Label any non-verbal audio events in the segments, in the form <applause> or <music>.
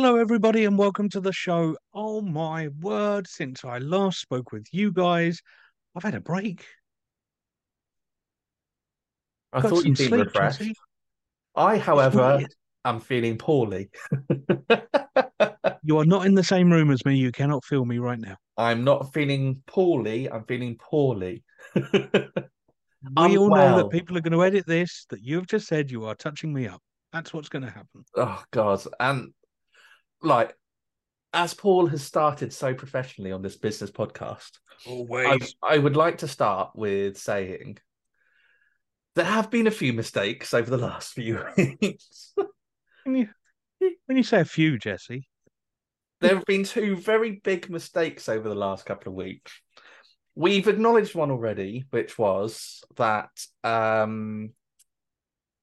Hello, everybody, and welcome to the show. Oh my word, since I last spoke with you guys, I've had a break. I Got thought you'd been refreshed. I, however, am feeling poorly. You are not in the same room as me. You cannot feel me right now. <laughs> I'm not feeling poorly. I'm feeling poorly. <laughs> We all know that people are going to edit this, that you've just said you are touching me up. That's what's going to happen. Oh God! And like, as Paul has started so professionally on this business podcast, I, I would like to start with saying there have been a few mistakes over the last few <laughs> weeks. When you, when you say a few, Jesse, there have been two very big mistakes over the last couple of weeks. We've acknowledged one already, which was that um,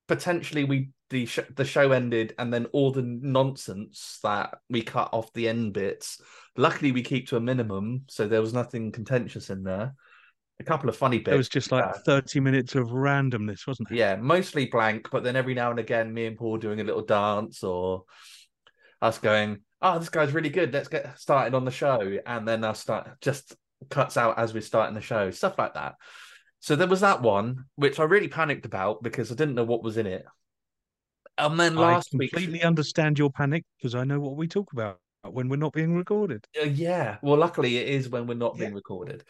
potentially we the sh- the show ended, and then all the nonsense that we cut off the end bits. Luckily, we keep to a minimum, so there was nothing contentious in there. A couple of funny bits. it was just like uh, 30 minutes of randomness, wasn't it? yeah, mostly blank, but then every now and again, me and Paul doing a little dance or us going, "Oh, this guy's really good. Let's get started on the show," and then us start just cuts out as we're starting the show, stuff like that. So there was that one, which I really panicked about because I didn't know what was in it. And then last I week, completely understand your panic because I know what we talk about when we're not being recorded. Uh, yeah. Well, luckily it is when we're not being recorded.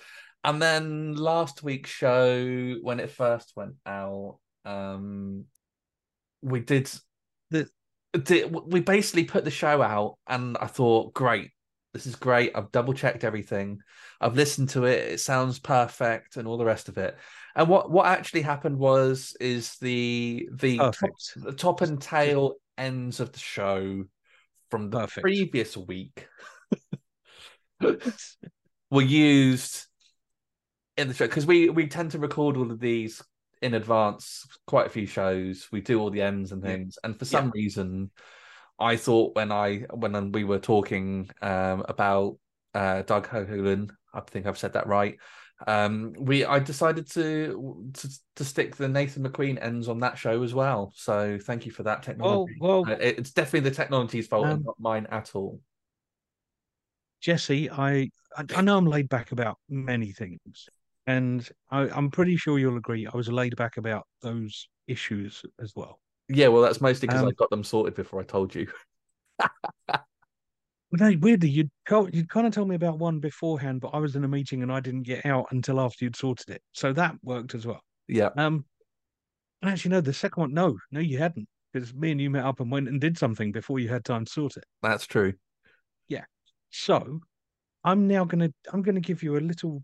And then last week's show, when it first went out, um, we did the did, we basically put the show out, and I thought, great, this is great. I've double checked everything. I've listened to it. It sounds perfect, and all the rest of it. And what what actually happened was is the the top, the top and tail ends of the show from the Perfect. previous week <laughs> were used in the show because we we tend to record all of these in advance quite a few shows we do all the ends and Yeah. things and for some reason i thought when i when we were talking um about uh doug hohulan i think i've said that right um we i decided to to, to stick the nathan mcqueen ends on that show as well. So thank you for that technology. Well, Uh, it- it's definitely the technology's fault Um, and not mine at all. Jesse, I, I I know I'm laid back about many things, and I, I'm pretty sure you'll agree I was laid back about those issues as well. yeah well that's mostly because i Um, got them sorted before i told you <laughs> no, weirdly, you'd you'd kind of told me about one beforehand, but I was in a meeting and I didn't get out until after you'd sorted it, so that worked as well. yeah Um, actually, no, the second one, no, no, you hadn't, because me and you met up and went and did something before you had time to sort it. that's true Yeah. So I'm now gonna I'm gonna give you a little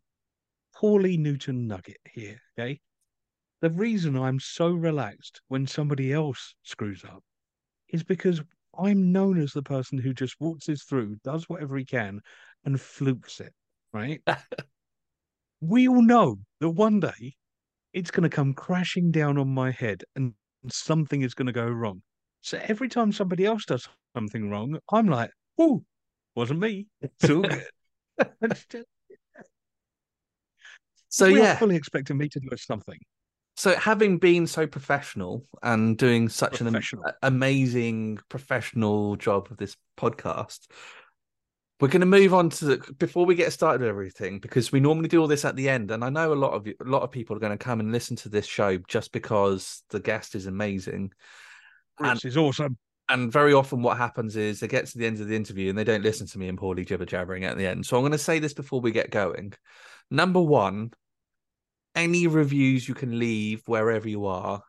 Paulie Newton nugget here, okay? The reason I'm so relaxed when somebody else screws up is because I'm known as the person who just waltzes through, does whatever he can, and flukes it, right? <laughs> we all know that one day it's going to come crashing down on my head and something is going to go wrong. So every time somebody else does something wrong, I'm like, oh, wasn't me. <laughs> It's all good. So we are yeah fully expecting me to do something. So, having been so professional and doing such an amazing professional job of this podcast, we're going to move on to the, before we get started with everything because we normally do all this at the end, and I know a lot of you, a lot of people are going to come and listen to this show just because the guest is amazing. And- This is awesome. And very often, what happens is they get to the end of the interview and they don't listen to me and Paulie jibber jabbering at the end. So I'm going to say this before we get going. Number one, any reviews you can leave wherever you are,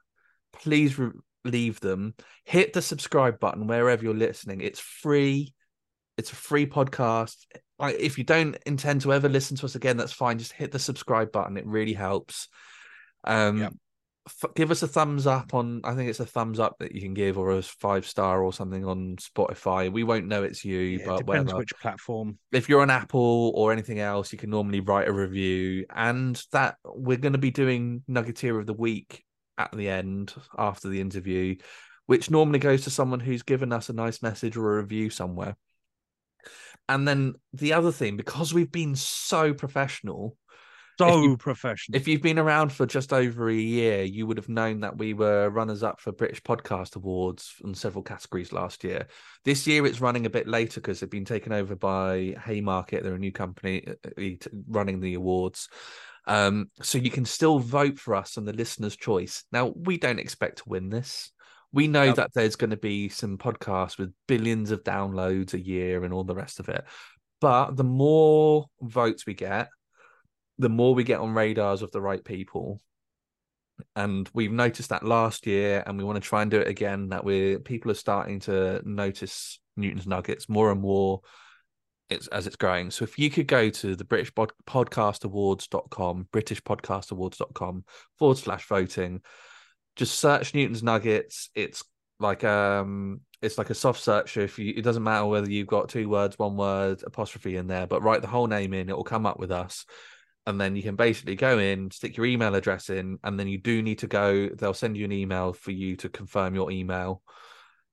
please re- leave them. Hit the subscribe button wherever you're listening. It's free. It's a free podcast. Like if you don't intend to ever listen to us again, that's fine. Just hit the subscribe button. It really helps. Um, Yep. F- give us a thumbs up on. I think it's a thumbs up that you can give, or a five star or something on Spotify. We won't know it's you, Yeah, it but depends whatever which platform. if you're on Apple or anything else, you can normally write a review. And that we're going to be doing Nuggeteer of the Week at the end after the interview, which normally goes to someone who's given us a nice message or a review somewhere. And then the other thing, because we've been so professional, So you- professional. If you've been around for just over a year, you would have known that we were runners up for British Podcast Awards in several categories last year. This year it's running a bit later because they've been taken over by Haymarket. They're a new company uh, uh, running the awards. Um, so you can still vote for us on the listener's choice. Now, we don't expect to win this. We know that there's going to be some podcasts with billions of downloads a year and all the rest of it. But the more votes we get, the more we get on radars of the right people. And we've noticed that last year, and we want to try and do it again. That we're people are starting to notice Newton's Nuggets more and more it's as it's growing. So if you could go to the British Pod- Podcast Awards.com, British Podcast Awards.com forward slash voting, just search Newton's Nuggets. It's like um it's like a soft search. If you it doesn't matter whether you've got two words, one word, apostrophe in there, but write the whole name in, it will come up with us. And then you can basically go in, stick your email address in, and then you do need to go. They'll send you an email for you to confirm your email.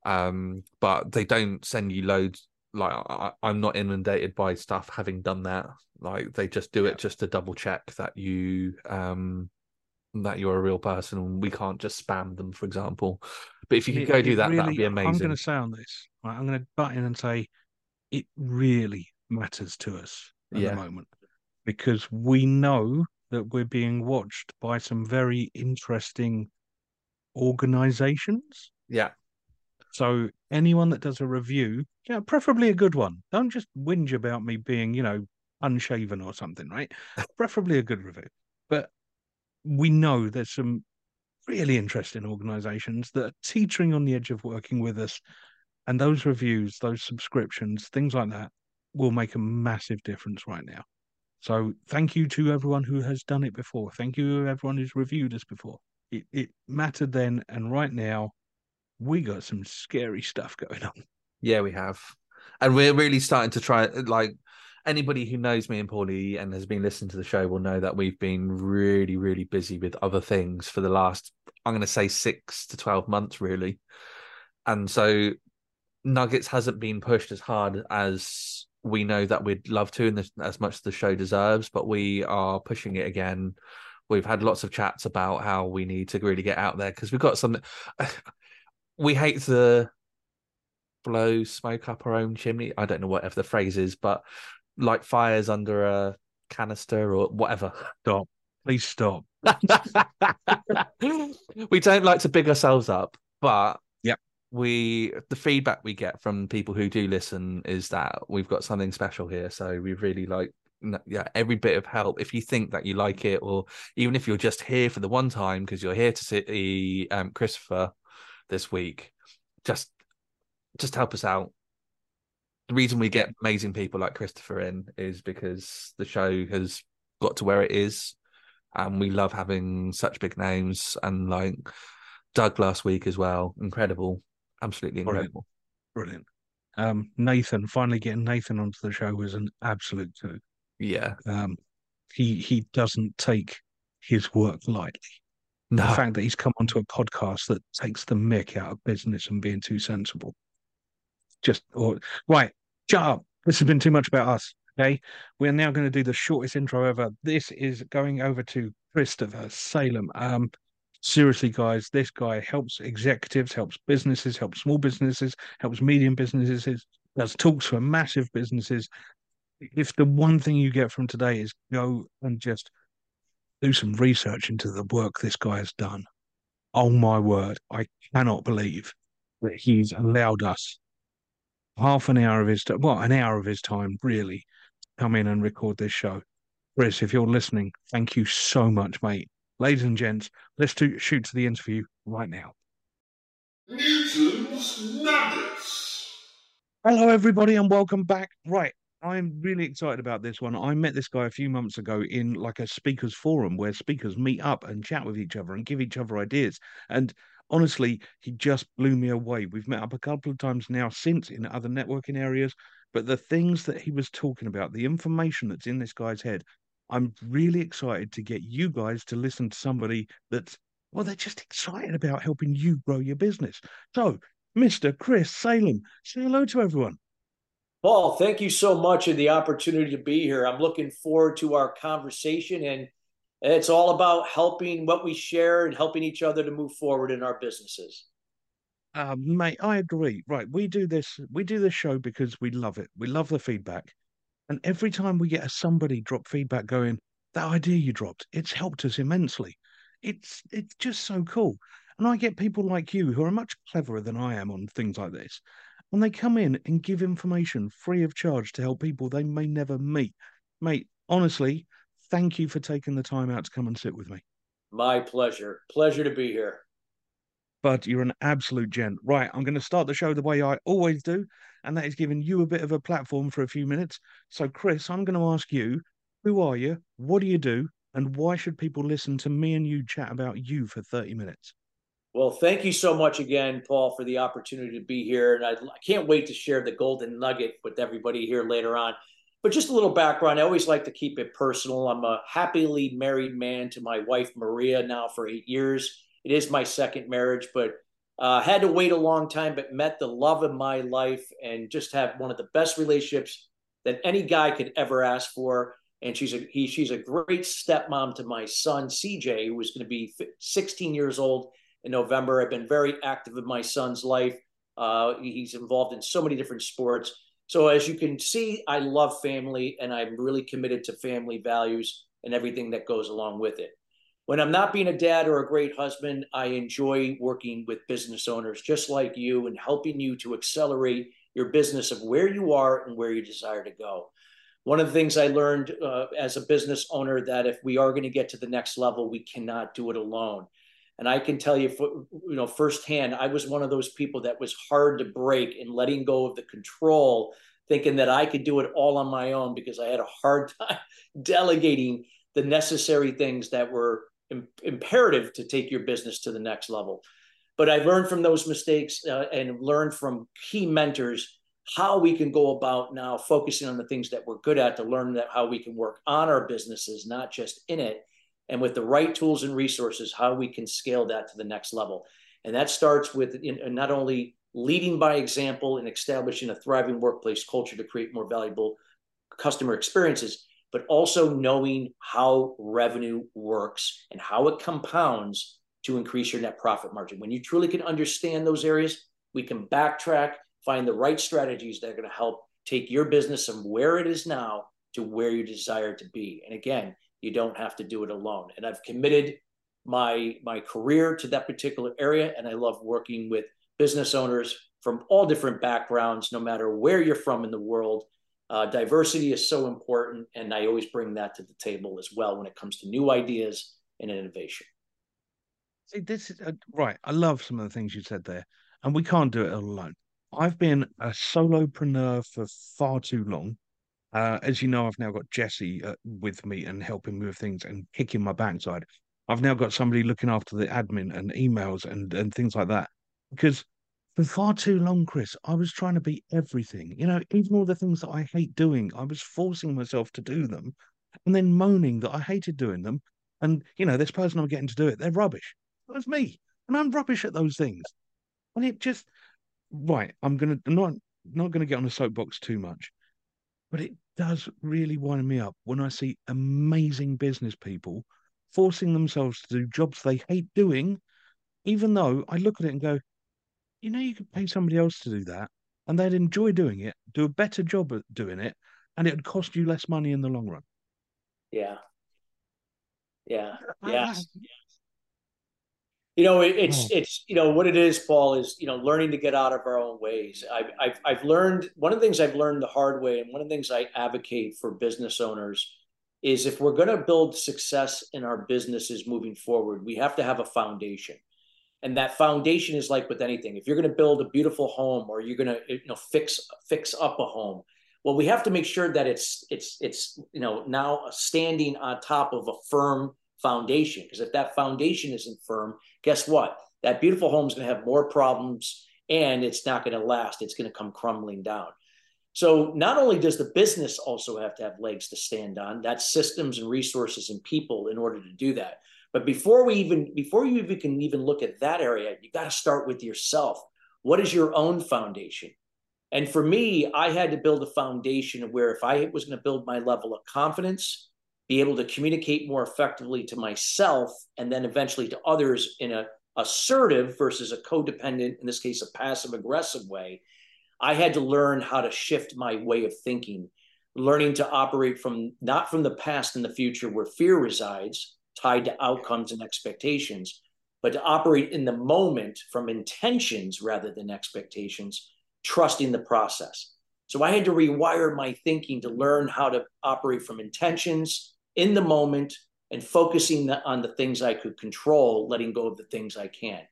Um, but they don't send you loads like I, I'm not inundated by stuff having done that. Like they just do Yeah. it just to double check that you um that you're a real person and we can't just spam them, for example. But if you could It- go do that, that'd be amazing. I'm going to say on this, right, I'm going to butt in and say it really matters to us at Yeah. the moment because we know that we're being watched by some very interesting organizations. Yeah, So anyone that does a review, yeah, preferably a good one. Don't just whinge about me being, you know, unshaven or something, right? <laughs> preferably a good review. But we know there's some really interesting organizations that are teetering on the edge of working with us. And those reviews, those subscriptions, things like that will make a massive difference right now. So thank you to everyone who has done it before. Thank you to everyone who's reviewed us before. It, it mattered then. And right now, we got some scary stuff going on. yeah, we have, and we're really starting to try. Like anybody who knows me and Paulie and has been listening to the show will know that we've been really, really busy with other things for the last, I'm going to say six to twelve months, really. And so, Nuggets hasn't been pushed as hard as we know that we'd love to, and this, as much as the show deserves. But we are pushing it again. We've had lots of chats about how we need to really get out there because we've got some. <sighs> we hate to blow smoke up our own chimney. I don't know whatever the phrase is, but like fires under a canister or whatever. Stop. Please stop. <laughs> we don't like to big ourselves up, but. We the feedback we get from people who do listen is that we've got something special here. So we really like yeah every bit of help. If you think that you like it, or even if you're just here for the one time because you're here to see um, Christopher this week, just just help us out. The reason we get amazing people like Christopher in is because the show has got to where it is, and we love having such big names and like Doug last week as well. Incredible, absolutely incredible. Brilliant. Um, Nathan, finally getting Nathan onto the show was an absolute coup. Yeah, Um, he he doesn't take his work lightly. no, The fact that he's come onto a podcast that takes the mick out of business and being too sensible. Just or right, shut up. This has been too much about us. Okay. We're now going to do the shortest intro ever. This is going over to Christopher Salem. Um, seriously, guys, this guy helps executives, helps businesses, helps small businesses, helps medium businesses, does talks for massive businesses. If the one thing you get from today is go and just do some research into the work this guy has done. Oh my word, I cannot believe that he's allowed us half an hour of his time, well, an hour of his time, really, come in and record this show. Chris, if you're listening, thank you so much, mate. Ladies and gents, let's do, shoot to the interview right now. Newton's Nuggets. Hello, everybody, and welcome back. Right, I'm really excited about this one. I met this guy a few months ago in like a speakers forum where speakers meet up and chat with each other and give each other ideas. And honestly, he just blew me away. We've met up a couple of times now since in other networking areas, but the things that he was talking about, the information that's in this guy's head, I'm really excited to get you guys to listen to somebody that's, well, they're just excited about helping you grow your business. So, Mr. Chris Salem, say hello to everyone. Paul, thank you so much for the opportunity to be here. I'm looking forward to our conversation and It's all about helping what we share and helping each other to move forward in our businesses. Uh, mate, I agree. Right, we do this. We do this show because we love it. We love the feedback, and every time we get a somebody drop feedback, going, "That idea you dropped, it's helped us immensely." It's it's just so cool. And I get people like you who are much cleverer than I am on things like this, and they come in and give information free of charge to help people they may never meet. Mate, honestly, thank you for taking the time out to come and sit with me. My pleasure. Pleasure to be here. But you're an absolute gent. Right, I'm going to start the show the way I always do, and that is giving you a bit of a platform for a few minutes. So, Chris, I'm going to ask you who are you? What do you do? And why should people listen to me and you chat about you for 30 minutes? Well, thank you so much again, Paul, for the opportunity to be here. And I, I, can't wait to share the golden nugget with everybody here later on. But just a little background I always like to keep it personal. I'm a happily married man to my wife, Maria, now for eight years. It is my second marriage, but uh, had to wait a long time, but met the love of my life and just have one of the best relationships that any guy could ever ask for. And she's a he, she's a great stepmom to my son CJ, who is going to be 16 years old in November. I've been very active in my son's life. Uh, he's involved in so many different sports. So as you can see, I love family, and I'm really committed to family values and everything that goes along with it. When I'm not being a dad or a great husband, I enjoy working with business owners just like you and helping you to accelerate your business of where you are and where you desire to go. One of the things I learned uh, as a business owner that if we are going to get to the next level, we cannot do it alone. And I can tell you, you know, firsthand, I was one of those people that was hard to break in letting go of the control, thinking that I could do it all on my own because I had a hard <laughs> time delegating the necessary things that were imperative to take your business to the next level. But I've learned from those mistakes uh, and learned from key mentors how we can go about now focusing on the things that we're good at to learn that how we can work on our businesses, not just in it and with the right tools and resources, how we can scale that to the next level. And that starts with not only leading by example and establishing a thriving workplace culture to create more valuable customer experiences, but also knowing how revenue works and how it compounds to increase your net profit margin. When you truly can understand those areas, we can backtrack, find the right strategies that are going to help take your business from where it is now to where you desire to be. And again, you don't have to do it alone. And I've committed my my career to that particular area, and I love working with business owners from all different backgrounds, no matter where you're from in the world. Uh, diversity is so important, and I always bring that to the table as well when it comes to new ideas and innovation. See, this is uh, right. I love some of the things you said there, and we can't do it alone. I've been a solopreneur for far too long. Uh, as you know, I've now got Jesse uh, with me and helping me with things and kicking my backside. I've now got somebody looking after the admin and emails and, and things like that. Because for far too long, Chris, I was trying to be everything. You know, even all the things that I hate doing, I was forcing myself to do them and then moaning that I hated doing them. And, you know, this person I'm getting to do it, they're rubbish. That was me. And I'm rubbish at those things. And it just, right, I'm going to, I'm not, not going to get on a soapbox too much but it does really wind me up when I see amazing business people forcing themselves to do jobs they hate doing, even though I look at it and go, you know, you could pay somebody else to do that and they'd enjoy doing it, do a better job at doing it, and it would cost you less money in the long run. Yeah. Yeah. Yeah you know, it, it's oh. it's you know what it is, Paul, is you know learning to get out of our own ways. I've, I've I've learned one of the things I've learned the hard way, and one of the things I advocate for business owners is if we're going to build success in our businesses moving forward, we have to have a foundation. And that foundation is like with anything. If you're going to build a beautiful home or you're going to you know fix fix up a home, well, we have to make sure that it's it's it's you know now standing on top of a firm foundation. Because if that foundation isn't firm, guess what? That beautiful home is going to have more problems and it's not going to last. It's going to come crumbling down. So not only does the business also have to have legs to stand on, that's systems and resources and people in order to do that. But before we even before you even can even look at that area, you got to start with yourself. What is your own foundation? And for me, I had to build a foundation where if I was going to build my level of confidence, be able to communicate more effectively to myself and then eventually to others in a assertive versus a codependent, in this case, a passive aggressive way, I had to learn how to shift my way of thinking, learning to operate from not from the past and the future where fear resides, tied to outcomes and expectations, but to operate in the moment from intentions rather than expectations, trusting the process. So I had to rewire my thinking to learn how to operate from intentions in the moment and focusing on the things I could control, letting go of the things I can't.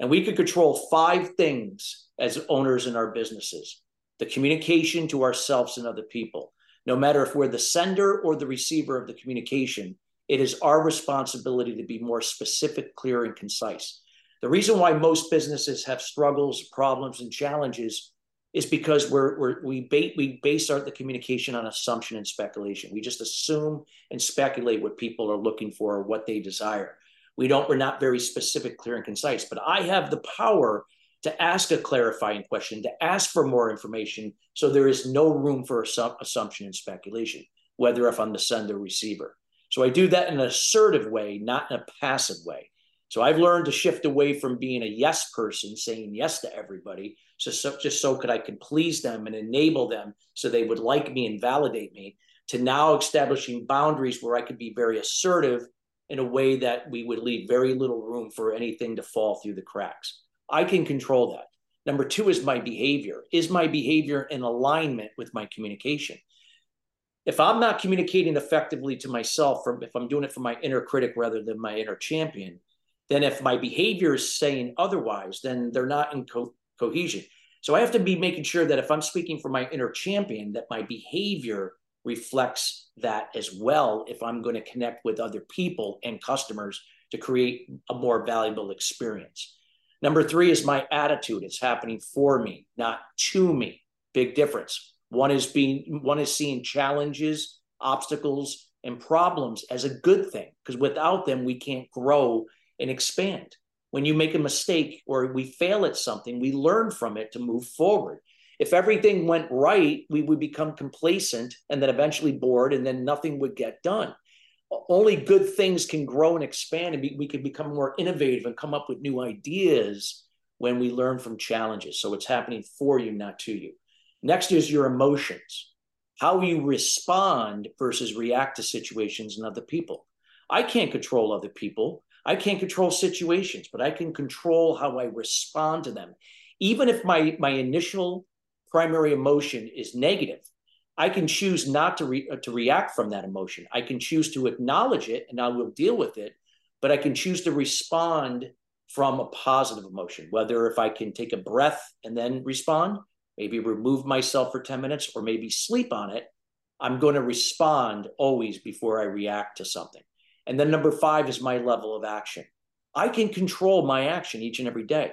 And we could control five things as owners in our businesses the communication to ourselves and other people. No matter if we're the sender or the receiver of the communication, it is our responsibility to be more specific, clear, and concise. The reason why most businesses have struggles, problems, and challenges is because we're, we're we we base our the communication on assumption and speculation. We just assume and speculate what people are looking for or what they desire. We don't. We're not very specific, clear, and concise. But I have the power to ask a clarifying question, to ask for more information, so there is no room for assumption and speculation, whether if I'm the sender receiver. So I do that in an assertive way, not in a passive way. So I've learned to shift away from being a yes person, saying yes to everybody, just so, just so could I could please them and enable them so they would like me and validate me, to now establishing boundaries where I could be very assertive in a way that we would leave very little room for anything to fall through the cracks. I can control that. Number two is my behavior. Is my behavior in alignment with my communication? If I'm not communicating effectively to myself, from if I'm doing it for my inner critic rather than my inner champion, then if my behavior is saying otherwise, then they're not in co- cohesion. So I have to be making sure that if I'm speaking for my inner champion, that my behavior reflects that as well if I'm going to connect with other people and customers to create a more valuable experience. Number three is my attitude. It's happening for me, not to me. Big difference. One is being one is seeing challenges, obstacles, and problems as a good thing because without them we can't grow and expand. When you make a mistake or we fail at something, we learn from it to move forward. If everything went right, we would become complacent and then eventually bored, and then nothing would get done. Only good things can grow and expand, and we can become more innovative and come up with new ideas when we learn from challenges. So it's happening for you, not to you. Next is your emotions, how you respond versus react to situations and other people. I can't control other people. I can't control situations, but I can control how I respond to them. Even if my, my initial primary emotion is negative, I can choose not to, re, uh, to react from that emotion. I can choose to acknowledge it and I will deal with it, but I can choose to respond from a positive emotion, whether if I can take a breath and then respond, maybe remove myself for 10 minutes, or maybe sleep on it. I'm going to respond always before I react to something. And then number five is my level of action. I can control my action each and every day.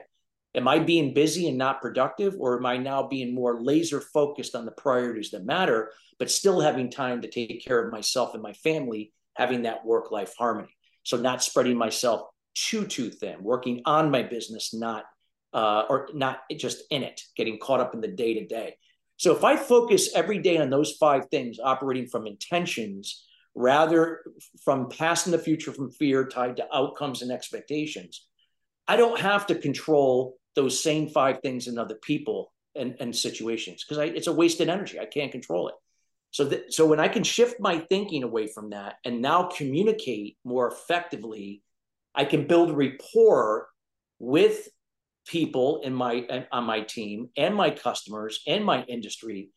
Am I being busy and not productive, or am I now being more laser focused on the priorities that matter, but still having time to take care of myself and my family, having that work life harmony? So, not spreading myself too, too thin, working on my business, not uh, or not just in it, getting caught up in the day to day. So, if I focus every day on those five things, operating from intentions, rather from past and the future from fear tied to outcomes and expectations. I don't have to control those same five things in other people and, and situations because it's a wasted energy. I can't control it. So so when I can shift my thinking away from that and now communicate more effectively, I can build rapport with people in my on my team and my customers and my industry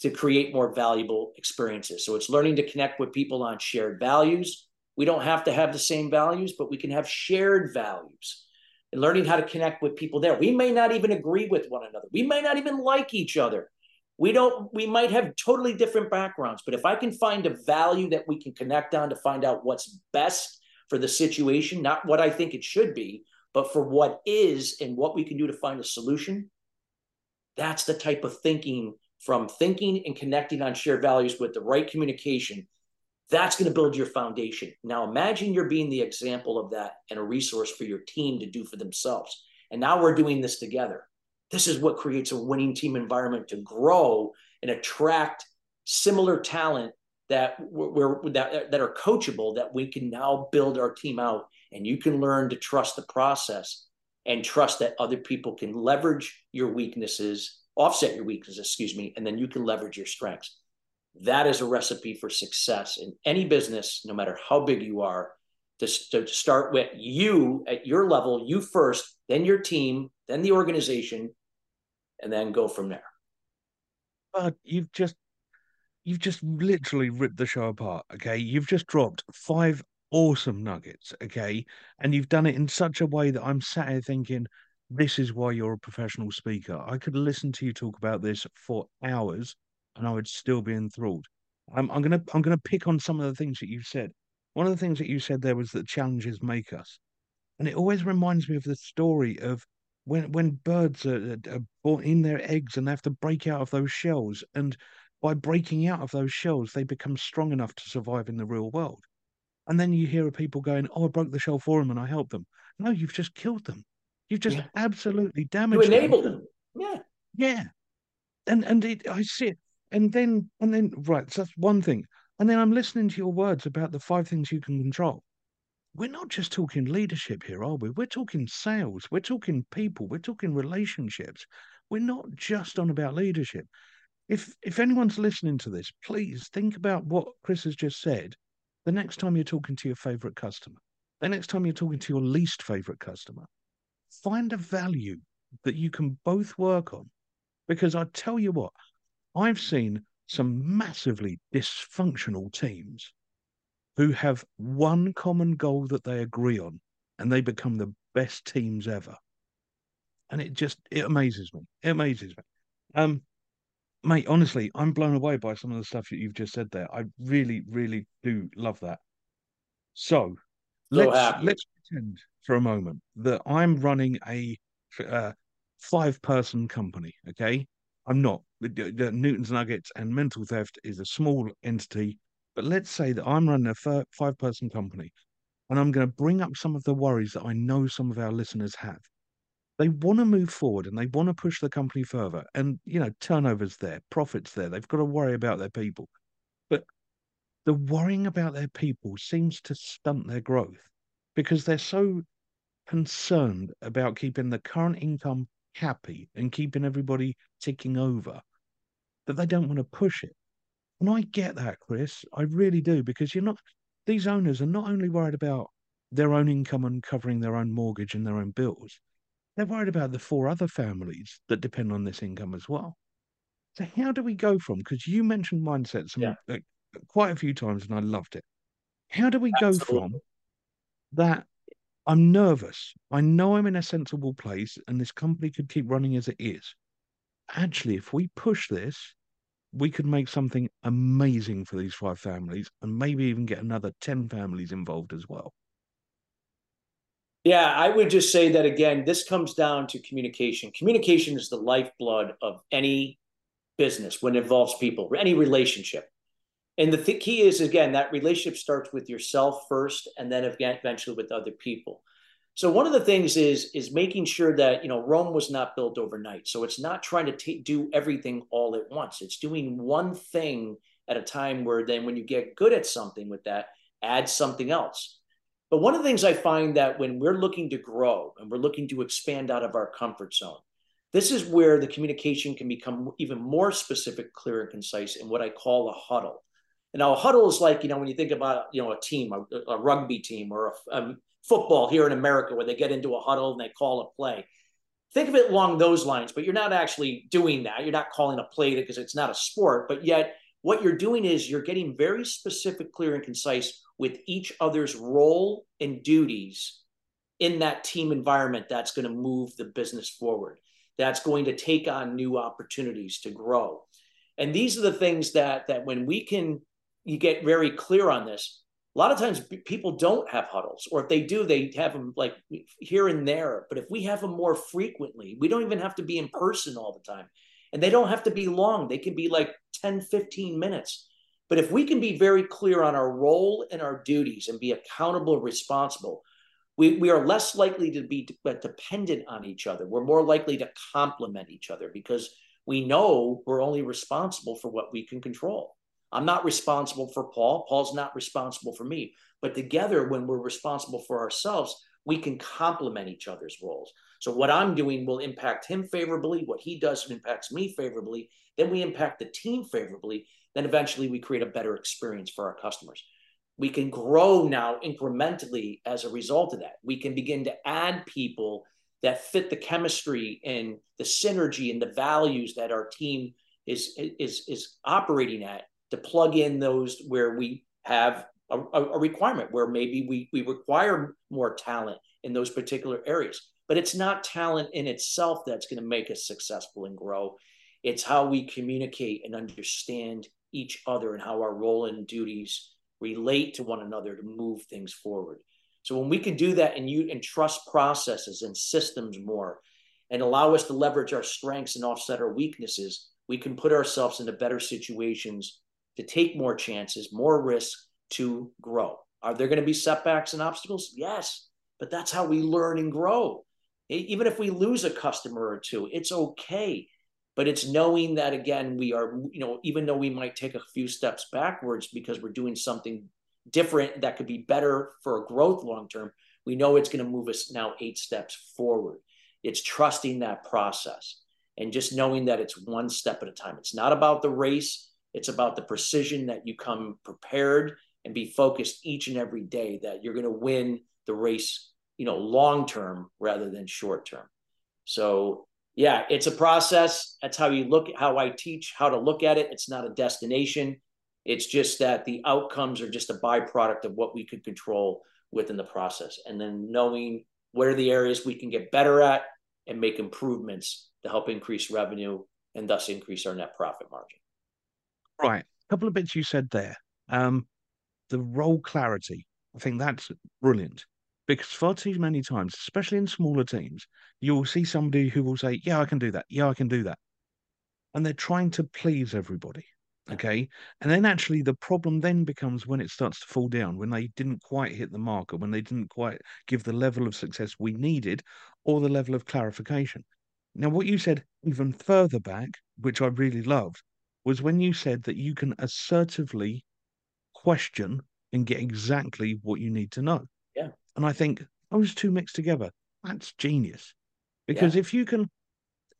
to create more valuable experiences. So it's learning to connect with people on shared values. We don't have to have the same values, but we can have shared values and learning how to connect with people there. We may not even agree with one another. We may not even like each other. We don't, we might have totally different backgrounds, but if I can find a value that we can connect on to find out what's best for the situation, not what I think it should be, but for what is and what we can do to find a solution, that's the type of thinking from thinking and connecting on shared values with the right communication, that's going to build your foundation. Now, imagine you're being the example of that and a resource for your team to do for themselves. And now we're doing this together. This is what creates a winning team environment to grow and attract similar talent that we're, that that are coachable that we can now build our team out and you can learn to trust the process and trust that other people can leverage your weaknesses offset your weaknesses excuse me and then you can leverage your strengths. That is a recipe for success in any business no matter how big you are. To, to start with you at your level you first then your team then the organization and then go from there. But you've just you've just literally ripped the show apart. Okay, you've just dropped five awesome nuggets. Okay, and you've done it in such a way that I'm sat here thinking, this is why you're a professional speaker. I could listen to you talk about this for hours, and I would still be enthralled. I'm, I'm gonna I'm gonna pick on some of the things that you said. One of the things that you said there was that challenges make us, and it always reminds me of the story of when when birds are, are born in their eggs and they have to break out of those shells and by breaking out of those shells, they become strong enough to survive in the real world. And then you hear people going, "Oh, I broke the shell for them and I helped them." No, you've just killed them. You've just yeah. absolutely damaged. Them. You enabled them. them. Yeah, yeah. And and it, I see it. And then and then right. So that's one thing. And then I'm listening to your words about the five things you can control. We're not just talking leadership here, are we? We're talking sales. We're talking people. We're talking relationships. We're not just on about leadership if if anyone's listening to this, please think about what Chris has just said. The next time you're talking to your favorite customer, the next time you're talking to your least favorite customer, find a value that you can both work on. Because I tell you what, I've seen some massively dysfunctional teams who have one common goal that they agree on and they become the best teams ever. And it just it amazes me. It amazes me. Um, mate, honestly, I'm blown away by some of the stuff that you've just said there. I really, really do love that. So, so let's happy. let's pretend for a moment that I'm running a uh, five-person company. Okay, I'm not. The, the Newton's Nuggets and Mental Theft is a small entity, but let's say that I'm running a five-person company, and I'm going to bring up some of the worries that I know some of our listeners have they want to move forward and they want to push the company further. And, you know, turnovers there, profits there. They've got to worry about their people. But the worrying about their people seems to stunt their growth because they're so concerned about keeping the current income happy and keeping everybody ticking over that they don't want to push it. And I get that, Chris. I really do, because you're not, these owners are not only worried about their own income and covering their own mortgage and their own bills, they're worried about the four other families that depend on this income as well. So how do we go from? Because you mentioned mindset some, yeah. uh, quite a few times, and I loved it. How do we Absolutely. go from that? I'm nervous. I know I'm in a sensible place, and this company could keep running as it is. Actually, if we push this, we could make something amazing for these five families, and maybe even get another ten families involved as well. Yeah, I would just say that again, this comes down to communication. Communication is the lifeblood of any business when it involves people, any relationship. And the th- key is, again, that relationship starts with yourself first and then eventually with other people. So one of the things is is making sure that you know Rome was not built overnight. So it's not trying to t- do everything all at once. It's doing one thing at a time. Where then when you get good at something with that, add something else. But one of the things I find that when we're looking to grow and we're looking to expand out of our comfort zone, this is where the communication can become even more specific, clear, and concise in what I call a huddle. And now a huddle is like, you know, when you think about, you know, a team, a, a rugby team or a, a football here in America where they get into a huddle and they call a play. Think of it along those lines, but you're not actually doing that. You're not calling a play because it's not a sport, but yet what you're doing is you're getting very specific, clear, and concise with each other's role and duties in that team environment that's going to move the business forward that's going to take on new opportunities to grow. And these are the things that that when we can you get very clear on this a lot of times people don't have huddles or if they do they have them like here and there. But if we have them more frequently we don't even have to be in person all the time. And they don't have to be long. They can be like 10 15 minutes but if we can be very clear on our role and our duties and be accountable, responsible, we, we are less likely to be uh, dependent on each other. We're more likely to complement each other because we know we're only responsible for what we can control. I'm not responsible for Paul. Paul's not responsible for me. But together, when we're responsible for ourselves, we can complement each other's roles. So what I'm doing will impact him favorably. What he does impacts me favorably. Then we impact the team favorably. Then eventually we create a better experience for our customers. We can grow now incrementally as a result of that. We can begin to add people that fit the chemistry and the synergy and the values that our team is is is operating at to plug in those where we have a, a requirement where maybe we we require more talent in those particular areas but it's not talent in itself that's going to make us successful and grow. It's how we communicate and understand each other and how our role and duties relate to one another to move things forward. So when we can do that and you and trust processes and systems more and allow us to leverage our strengths and offset our weaknesses, we can put ourselves into better situations to take more chances, more risks to grow. Are there going to be setbacks and obstacles? Yes, but that's how we learn and grow even if we lose a customer or two it's okay but it's knowing that again we are you know even though we might take a few steps backwards because we're doing something different that could be better for growth long term we know it's going to move us now eight steps forward. It's trusting that process and just knowing that it's one step at a time. It's not about the race. It's about the precision that you come prepared and be focused each and every day that you're going to win the race you know long term rather than short term. So yeah it's a process. That's how you look how i teach how to look at it. It's not a destination. It's just that the outcomes are just a byproduct of what we could control within the process. And then knowing where the areas we can get better at and make improvements to help increase revenue and thus increase our net profit margin. Right. A couple of bits you said there. Um, the role clarity. I think that's brilliant because far too many times, especially in smaller teams, you will see somebody who will say, Yeah, I can do that. Yeah, I can do that. And they're trying to please everybody. Okay. And then actually the problem then becomes when it starts to fall down, when they didn't quite hit the marker, when they didn't quite give the level of success we needed or the level of clarification. Now, what you said even further back, which I really loved, was when you said that you can assertively question and get exactly what you need to know. Yeah. And I think those two mixed together, that's genius. Because yeah. if you can,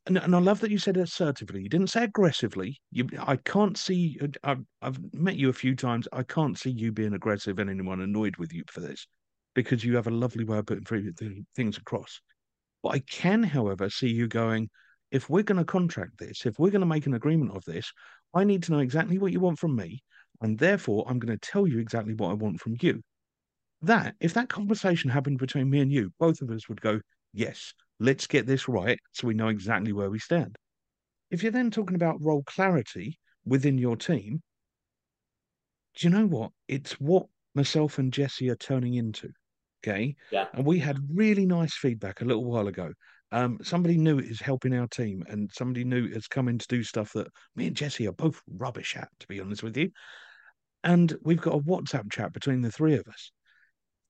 and, and, I love that you said assertively. You didn't say aggressively. You, I can't see. I've, I've met you a few times. I can't see you being aggressive and anyone annoyed with you for this, because you have a lovely way of putting things across. But I can, however, see you going. If we're going to contract this, if we're going to make an agreement of this, I need to know exactly what you want from me, and therefore I'm going to tell you exactly what I want from you that if that conversation happened between me and you, both of us would go, yes, let's get this right so we know exactly where we stand. If you're then talking about role clarity within your team, do you know what? It's what myself and Jesse are turning into. Okay. Yeah. And we had really nice feedback a little while ago. Um, somebody new is helping our team, and somebody new has come in to do stuff that me and Jesse are both rubbish at, to be honest with you. And we've got a WhatsApp chat between the three of us.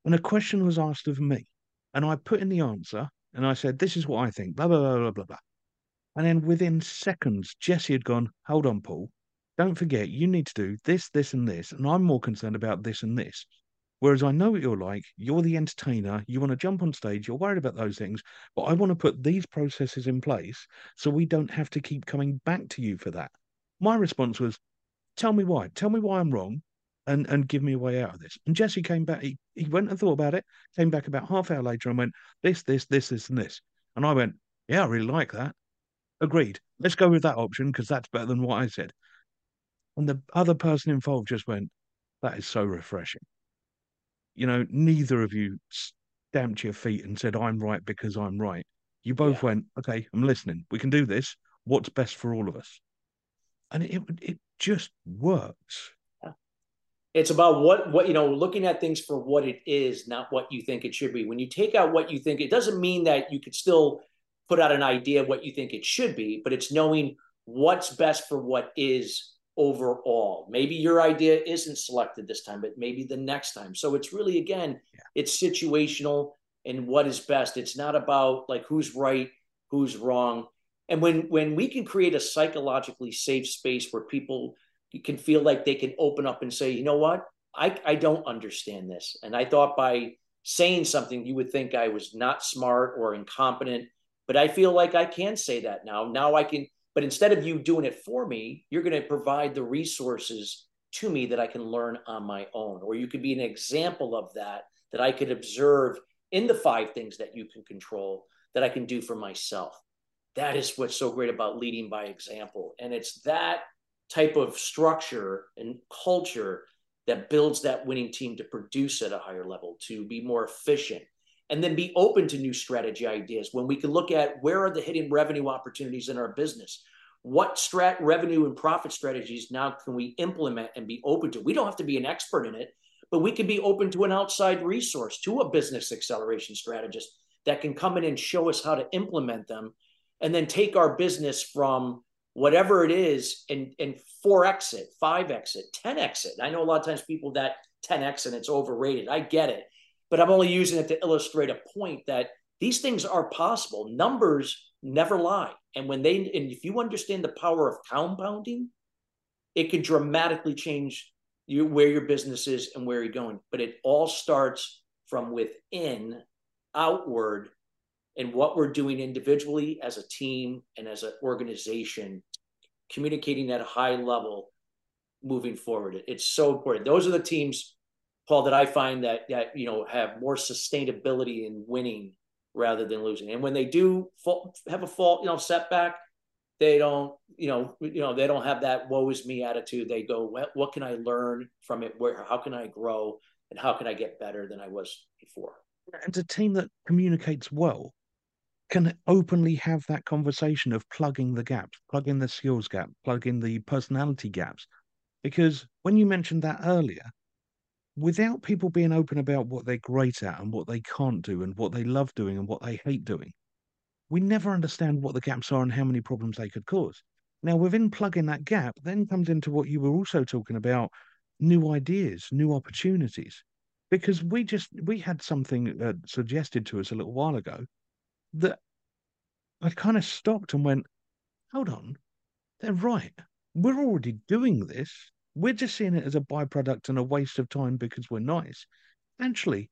And a question was asked of me, and I put in the answer, and I said, "This is what I think." Blah blah blah blah blah blah. And then within seconds, Jesse had gone, "Hold on, Paul. Don't forget, you need to do this, this, and this, and I'm more concerned about this and this." Whereas I know what you're like. You're the entertainer. You want to jump on stage. You're worried about those things. But I want to put these processes in place so we don't have to keep coming back to you for that. My response was, tell me why. Tell me why I'm wrong and and give me a way out of this. And Jesse came back. He, he went and thought about it. Came back about half hour later and went this, this, this, this, and this. And I went, yeah, I really like that. Agreed. Let's go with that option because that's better than what I said. And the other person involved just went, that is so refreshing. You know, neither of you stamped your feet and said, I'm right because I'm right. You both yeah. went, okay, I'm listening. We can do this. What's best for all of us? And it, it just works it's about what what you know looking at things for what it is not what you think it should be. When you take out what you think it doesn't mean that you could still put out an idea of what you think it should be but it's knowing what's best for what is overall. Maybe your idea isn't selected this time but maybe the next time. So it's really again yeah. it's situational and what is best. It's not about like who's right who's wrong. And when when we can create a psychologically safe space where people can feel like they can open up and say, you know what, I I don't understand this, and I thought by saying something you would think I was not smart or incompetent, but I feel like I can say that now. Now I can, but instead of you doing it for me, you're going to provide the resources to me that I can learn on my own, or you could be an example of that that I could observe in the five things that you can control that I can do for myself. That is what's so great about leading by example. And it's that type of structure and culture that builds that winning team to produce at a higher level, to be more efficient, and then be open to new strategy ideas. When we can look at where are the hidden revenue opportunities in our business, what strat revenue and profit strategies now can we implement and be open to? We don't have to be an expert in it, but we can be open to an outside resource, to a business acceleration strategist that can come in and show us how to implement them and then take our business from whatever it is and and 4x it 5x it 10x it. I know a lot of times people that 10x and it's overrated. I get it. But i'm only using it to illustrate a point that these things are possible. Numbers never lie. And when they and if you understand the power of compounding it can dramatically change you where your business is and where you're going. But it all starts from within outward and what we're doing individually as a team and as an organization, communicating at a high level moving forward. It's so important. Those are the teams, Paul, that I find that that you know have more sustainability in winning rather than losing. And when they do fall, have a fault, you know, setback, they don't, you know, you know, they don't have that "woe is me" attitude. They go, "What, what can I learn from it? Where, how can I grow, and how can I get better than I was before?" And a team that communicates well can openly have that conversation of plugging the gaps, plugging the skills gap, plugging the personality gaps. Because when you mentioned that earlier, without people being open about what they're great at and what they can't do and what they love doing and what they hate doing, we never understand what the gaps are and how many problems they could cause. Now, within plugging that gap, then comes into what you were also talking about new ideas, new opportunities. Because we just we had something uh, suggested to us a little while ago that I kind of stopped and went, hold on, they're right. We're already doing this. We're just seeing it as a byproduct and a waste of time because we're nice. Actually,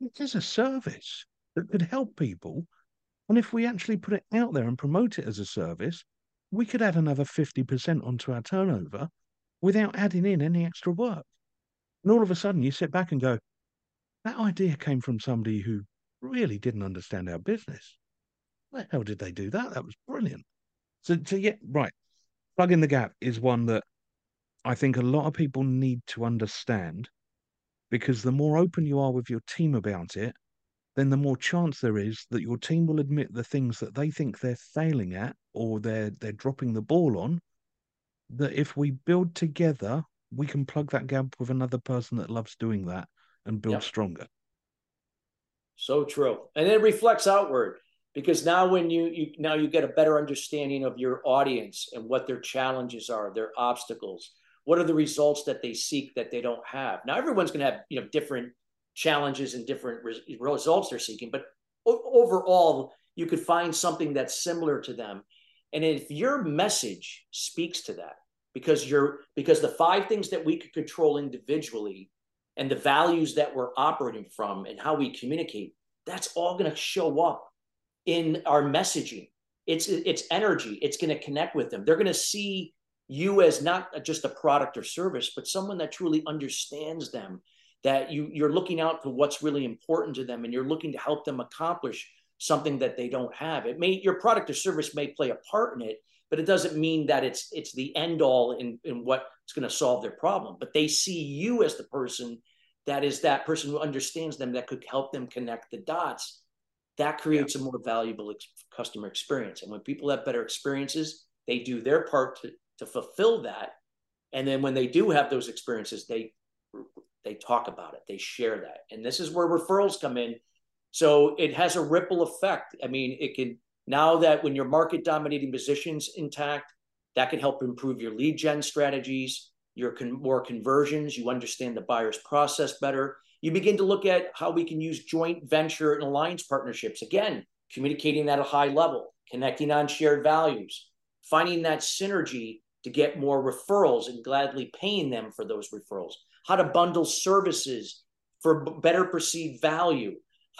it is a service that could help people. And if we actually put it out there and promote it as a service, we could add another 50% onto our turnover without adding in any extra work. And all of a sudden, you sit back and go, that idea came from somebody who really didn't understand our business. Where the hell did they do that? That was brilliant. So, so yeah, right. Plugging the gap is one that I think a lot of people need to understand because the more open you are with your team about it, then the more chance there is that your team will admit the things that they think they're failing at or they're they're dropping the ball on. That if we build together, we can plug that gap with another person that loves doing that and build yep. stronger. So true. And it reflects outward because now when you, you now you get a better understanding of your audience and what their challenges are, their obstacles, what are the results that they seek that they don't have. Now everyone's going to have, you know, different challenges and different re- results they're seeking, but o- overall you could find something that's similar to them. And if your message speaks to that, because you're because the five things that we could control individually and the values that we're operating from and how we communicate, that's all going to show up in our messaging. It's it's energy. It's going to connect with them. They're going to see you as not just a product or service, but someone that truly understands them. That you you're looking out for what's really important to them, and you're looking to help them accomplish something that they don't have. It may your product or service may play a part in it, but it doesn't mean that it's it's the end all in in what's going to solve their problem. But they see you as the person that is that person who understands them that could help them connect the dots. That creates yeah. a more valuable ex- customer experience. And when people have better experiences, they do their part to to fulfill that. And then when they do have those experiences, they they talk about it, they share that, and this is where referrals come in. So it has a ripple effect. I mean, it can now that when your market dominating positions intact, that can help improve your lead gen strategies, your con- more conversions. You understand the buyer's process better. You begin to look at how we can use joint venture and alliance partnerships. Again, communicating at a high level, connecting on shared values, finding that synergy to get more referrals and gladly paying them for those referrals, how to bundle services for better perceived value.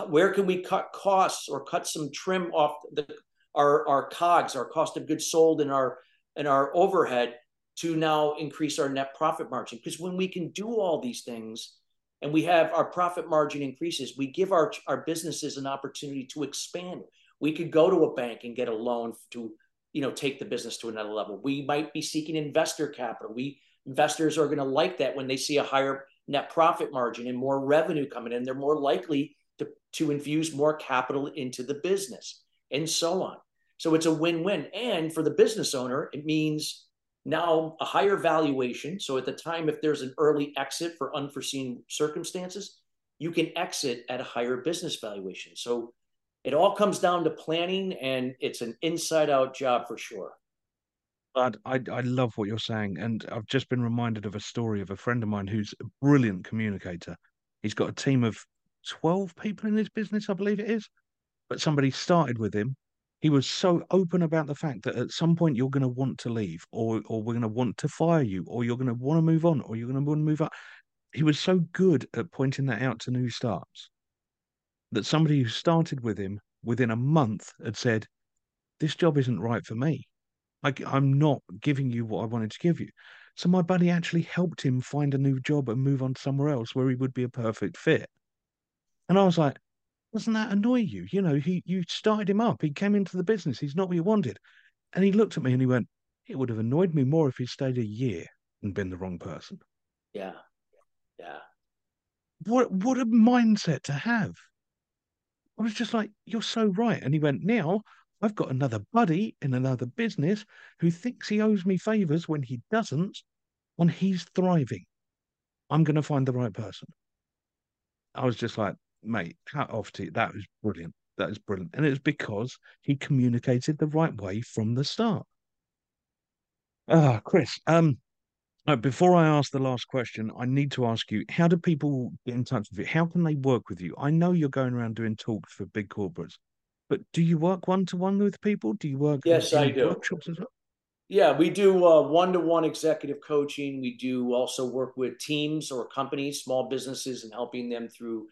Where can we cut costs or cut some trim off the, our, our COGS, our cost of goods sold, and our and our overhead to now increase our net profit margin? Because when we can do all these things and we have our profit margin increases, we give our, our businesses an opportunity to expand. We could go to a bank and get a loan to you know take the business to another level. We might be seeking investor capital. We investors are going to like that when they see a higher net profit margin and more revenue coming in. They're more likely to, to infuse more capital into the business and so on. So it's a win-win. And for the business owner, it means now a higher valuation. So at the time, if there's an early exit for unforeseen circumstances, you can exit at a higher business valuation. So it all comes down to planning, and it's an inside-out job for sure. But I, I love what you're saying, and I've just been reminded of a story of a friend of mine who's a brilliant communicator. He's got a team of twelve people in his business, I believe it is. But somebody started with him he was so open about the fact that at some point you're going to want to leave or or we're going to want to fire you or you're going to want to move on or you're going to want to move up. He was so good at pointing that out to new starts that somebody who started with him within a month had said this job isn't right for me. I, i'm not giving you what i wanted to give you. So my buddy actually helped him find a new job and move on somewhere else where he would be a perfect fit. And i was like doesn't that annoy you? You know, he you started him up. He came into the business. He's not what you wanted. And he looked at me and he went, It would have annoyed me more if he stayed a year and been the wrong person. Yeah. Yeah. What what a mindset to have. I was just like, You're so right. And he went, Now I've got another buddy in another business who thinks he owes me favors when he doesn't, and he's thriving. I'm going to find the right person. I was just like, mate, hat off to you. That was brilliant. That is brilliant. And it's because he communicated the right way from the start. Ah, Chris, um, before I ask the last question, I need to ask you, how do people get in touch with you? How can they work with you? I know you're going around doing talks for big corporates, but do you work one to one with people? Do you work yes, I do. workshops as well? Yeah, we do one to one executive coaching. We do also work with teams or companies, small businesses, and helping them through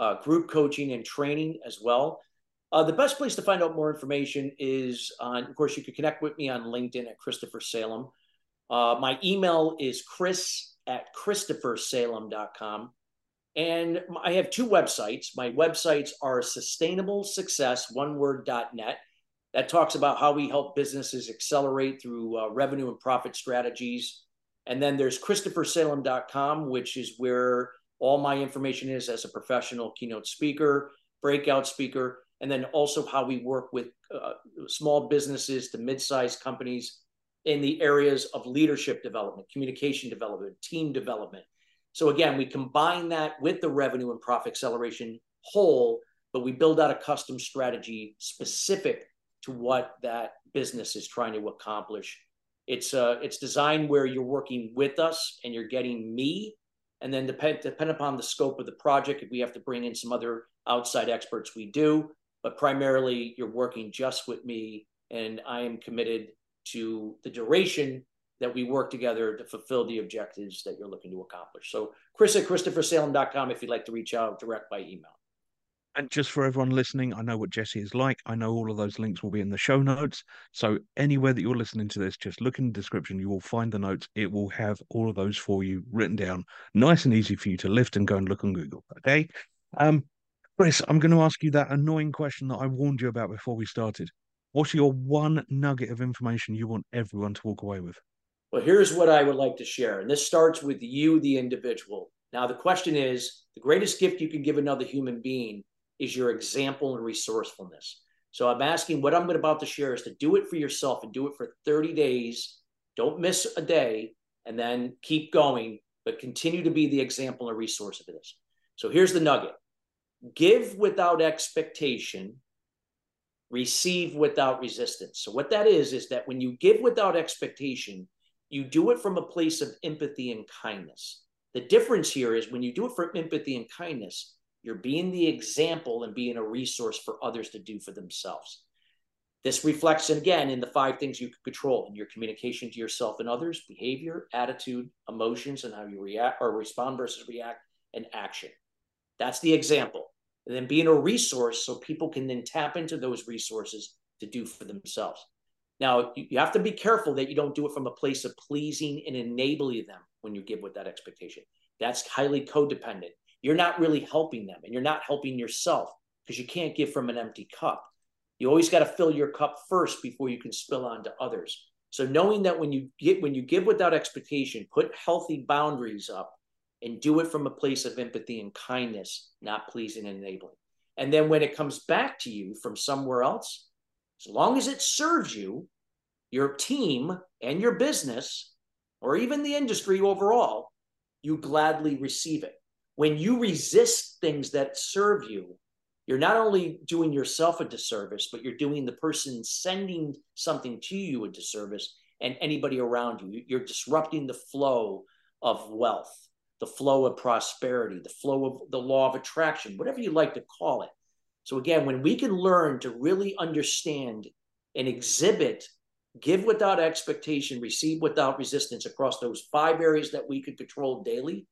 uh, group coaching and training as well. Uh, the best place to find out more information is on, of course, you can connect with me on LinkedIn at Christopher Salem. Uh, my email is chris at christophersalem.com. And I have two websites. My websites are sustainable success, one word.net. That talks about how we help businesses accelerate through uh, revenue and profit strategies. And then there's christophersalem.com, which is where all my information is as a professional keynote speaker, breakout speaker, and then also how we work with uh, small businesses to mid-sized companies in the areas of leadership development, communication development, team development. So again, we combine that with the revenue and profit acceleration whole, but we build out a custom strategy specific to what that business is trying to accomplish. It's uh, it's designed where you're working with us and you're getting me and then depend depend upon the scope of the project, if we have to bring in some other outside experts, we do. But primarily, you're working just with me, and I am committed to the duration that we work together to fulfill the objectives that you're looking to accomplish. So, Chris at ChristopherSalem.com if you'd like to reach out direct by email. And just for everyone listening, I know what Jesse is like. I know all of those links will be in the show notes. So anywhere that you're listening to this, just look in the description. You will find the notes. It will have all of those for you written down, nice and easy for you to lift and go and look on Google. Okay. Um, Chris, I'm going to ask you that annoying question that I warned you about before we started. What's your one nugget of information you want everyone to walk away with? Well, here's what I would like to share. And this starts with you, the individual. Now, the question is the greatest gift you can give another human being is your example and resourcefulness. So I'm asking what I'm about to share is to do it for yourself and do it for 30 days. Don't miss a day and then keep going, but continue to be the example and resource of this. So here's the nugget give without expectation, receive without resistance. So, what that is, is that when you give without expectation, you do it from a place of empathy and kindness. The difference here is when you do it from empathy and kindness, you're being the example and being a resource for others to do for themselves. This reflects again in the five things you can control in your communication to yourself and others, behavior, attitude, emotions, and how you react or respond versus react, and action. That's the example. And then being a resource so people can then tap into those resources to do for themselves. Now, you have to be careful that you don't do it from a place of pleasing and enabling them when you give with that expectation. That's highly codependent. You're not really helping them and you're not helping yourself because you can't give from an empty cup. You always got to fill your cup first before you can spill on to others. So knowing that when you get when you give without expectation, put healthy boundaries up and do it from a place of empathy and kindness, not pleasing and enabling. And then when it comes back to you from somewhere else, as long as it serves you, your team, and your business, or even the industry overall, you gladly receive it. When you resist things that serve you, you're not only doing yourself a disservice, but you're doing the person sending something to you a disservice and anybody around you. You're disrupting the flow of wealth, the flow of prosperity, the flow of the law of attraction, whatever you like to call it. So, again, when we can learn to really understand and exhibit, give without expectation, receive without resistance across those five areas that we could control daily,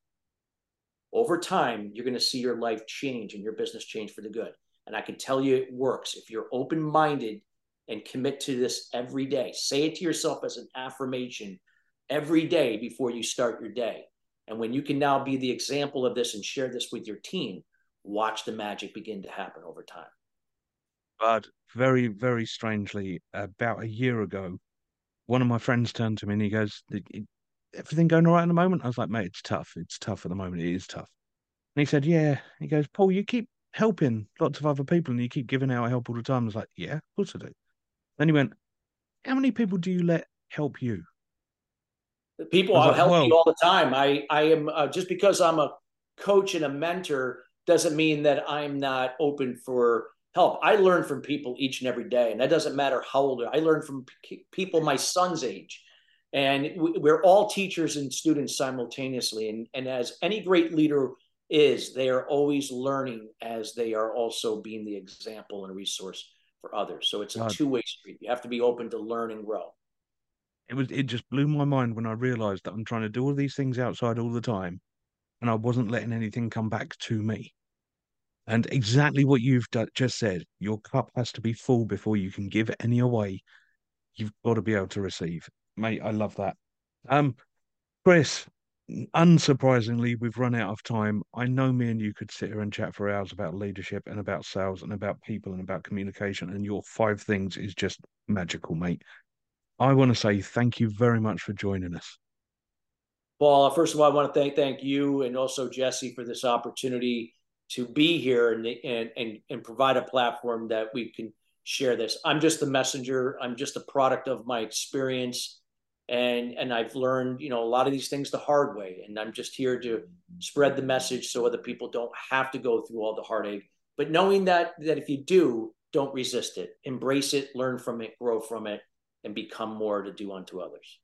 over time, you're going to see your life change and your business change for the good. And I can tell you it works if you're open minded and commit to this every day. Say it to yourself as an affirmation every day before you start your day. And when you can now be the example of this and share this with your team, watch the magic begin to happen over time. But very, very strangely, about a year ago, one of my friends turned to me and he goes, Everything going all right at the moment? I was like, Mate, it's tough. It's tough at the moment. It is tough. And he said, Yeah. He goes, Paul, you keep helping lots of other people and you keep giving out help all the time. I was like, Yeah, of course I do. Then he went, How many people do you let help you? The people I like, help well, me all the time. I I am uh, just because I'm a coach and a mentor doesn't mean that I'm not open for help. I learn from people each and every day, and that doesn't matter how old. I learn from p- people my son's age, and we're all teachers and students simultaneously. And and as any great leader is, they are always learning as they are also being the example and resource for others. So it's a two way street. You have to be open to learn and grow. It was it just blew my mind when I realized that I'm trying to do all these things outside all the time, and I wasn't letting anything come back to me. And exactly what you've just said, your cup has to be full before you can give any away. You've got to be able to receive. Mate, I love that. Um, Chris, unsurprisingly, we've run out of time. I know me and you could sit here and chat for hours about leadership and about sales and about people and about communication, and your five things is just magical, mate. I want to say thank you very much for joining us. Paul, first of all, I want to thank thank you and also Jesse for this opportunity to be here and, and and and provide a platform that we can share this. I'm just the messenger. I'm just a product of my experience, and and I've learned you know a lot of these things the hard way. And I'm just here to spread the message so other people don't have to go through all the heartache. But knowing that that if you do, don't resist it. Embrace it. Learn from it. Grow from it, and become more to do unto others.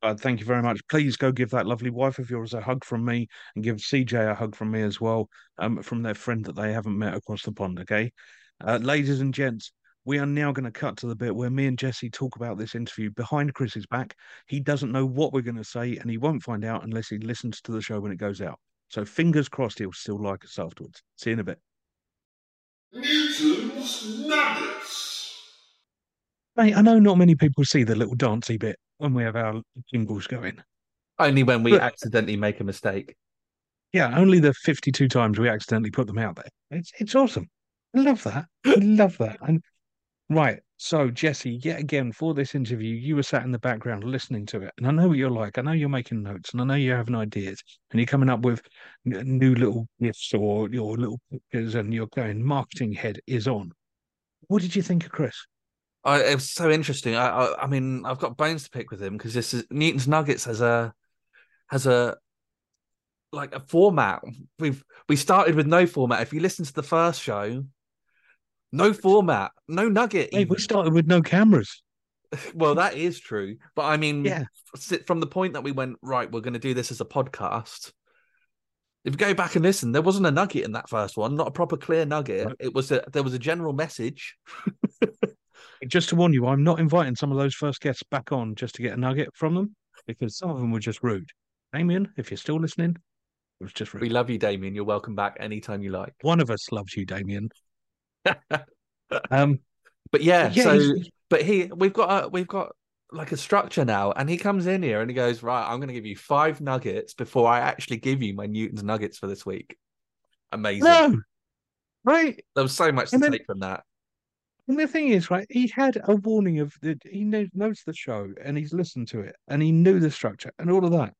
Uh, thank you very much. Please go give that lovely wife of yours a hug from me and give CJ a hug from me as well, um, from their friend that they haven't met across the pond. Okay. Uh, ladies and gents, we are now going to cut to the bit where me and Jesse talk about this interview behind Chris's back. He doesn't know what we're going to say, and he won't find out unless he listens to the show when it goes out. So fingers crossed he'll still like us afterwards. See you in a bit. Newton's Nuggets. Mate, I know not many people see the little dancey bit when we have our jingles going. Only when we but, accidentally make a mistake. Yeah, only the 52 times we accidentally put them out there. It's it's awesome. I love that. I love that. And right, so Jesse, yet again for this interview, you were sat in the background listening to it, and I know what you're like. I know you're making notes, and I know you're having ideas, and you're coming up with new little gifts or your little pictures, and you're going. Marketing head is on. What did you think of Chris? I, it was so interesting. I, I, I mean, I've got bones to pick with him because this is Newton's Nuggets has a has a like a format. We've we started with no format. If you listen to the first show, no format, no nugget. Hey, we started with no cameras. <laughs> well, that is true, but I mean, yeah. From the point that we went right, we're going to do this as a podcast. If you go back and listen, there wasn't a nugget in that first one, not a proper clear nugget. Right. It was a there was a general message. <laughs> Just to warn you, I'm not inviting some of those first guests back on just to get a nugget from them because some of them were just rude. Damien, if you're still listening, it was just rude. We love you, Damien. You're welcome back anytime you like. One of us loves you, Damien. <laughs> um, But yeah, yeah, so he's- but he we've got a, we've got like a structure now, and he comes in here and he goes, Right, I'm gonna give you five nuggets before I actually give you my Newton's nuggets for this week. Amazing. no, right. There was so much to then- take from that. And the thing is, right, he had a warning of the he knows, knows the show and he's listened to it and he knew the structure and all of that.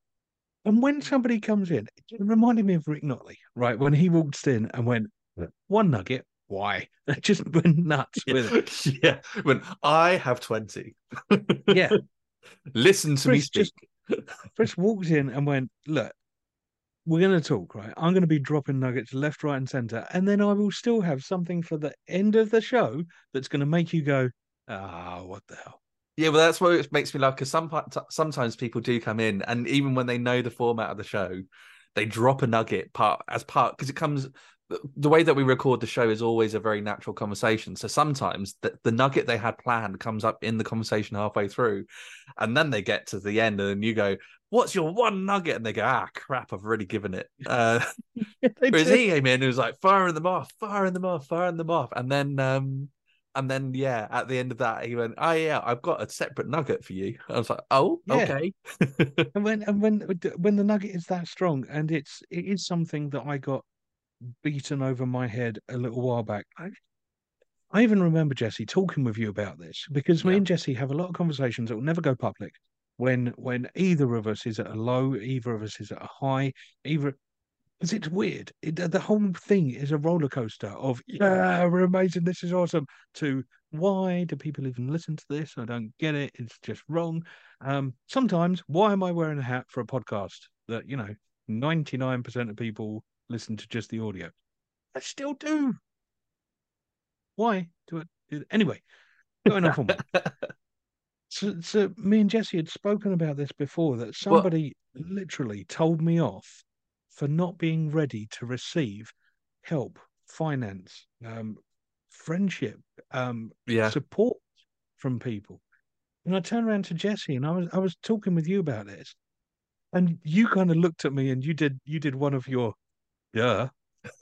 And when somebody comes in, it reminded me of Rick Notley, right? When he walked in and went, one nugget, why? <laughs> Just went nuts with it. <laughs> yeah. When I have 20. <laughs> Yeah. Listen to me Chris speak. just- Chris walked in and went, look, we're going to talk, right? I'm going to be dropping nuggets left, right, and center. And then I will still have something for the end of the show that's going to make you go, ah, what the hell? Yeah, well, that's what it makes me laugh because some sometimes people do come in, and even when they know the format of the show, they drop a nugget part as part because it comes. The way that we record the show is always a very natural conversation. So sometimes the, the nugget they had planned comes up in the conversation halfway through, and then they get to the end, and then you go, "What's your one nugget?" And they go, "Ah, crap, I've already given it." Uh, <laughs> Whereas he came in and was like firing them off, firing them off, firing them off. And then um and then yeah, at the end of that, he went, Oh yeah, I've got a separate nugget for you. I was like, Oh, Yeah. okay. And when and when when the nugget is that strong, and it's it is something that I got beaten over my head a little while back. I, I even remember Jesse talking with you about this because me Yeah. and Jesse have a lot of conversations that will never go public. When when either of us is at a low, either of us is at a high, either because it's weird. It, the the whole thing is a roller coaster of yeah, we're amazing, this is awesome. To why do people even listen to this? I don't get it. It's just wrong. Um, sometimes why am I wearing a hat for a podcast that you know ninety nine percent of people listen to just the audio? I still do. Why do it? Anyway, going off on one. <laughs> So, so me and Jesse had spoken about this before that somebody literally told me off for not being ready to receive help, finance, um, friendship, um, yeah. support from people. And I turned around to Jesse and I was I was talking with you about this, and you kind of looked at me and you did you did one of your yeah <laughs>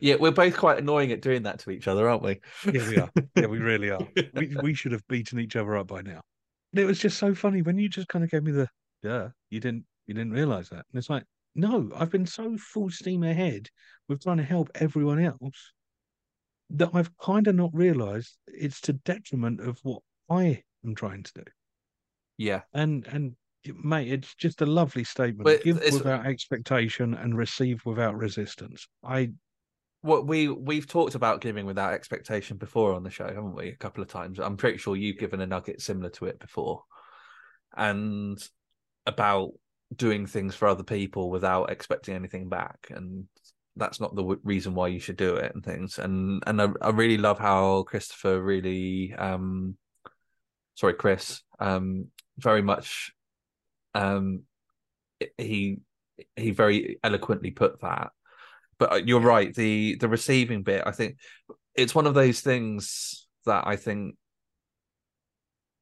yeah, we're both quite annoying at doing that to each other, aren't we? yeah we are yeah we really are <laughs> we we should have beaten each other up by now. And it was just so funny when you just kind of gave me the yeah you didn't you didn't realize that and it's like no I've been so full steam ahead with trying to help everyone else that I've kind of not realized it's to detriment of what I am trying to do. yeah. And and mate, it's just a lovely statement. But Give without expectation and receive without resistance. I What we we've talked about giving without expectation before on the show, haven't we? A couple of times. I'm pretty sure you've given a nugget similar to it before, and about doing things for other people without expecting anything back, and that's not the w- reason why you should do it and things. And and I, I really love how Christopher really, um, sorry, Chris, um, very much, um, he he very eloquently put that but uh, you're right the the receiving bit i think it's one of those things that i think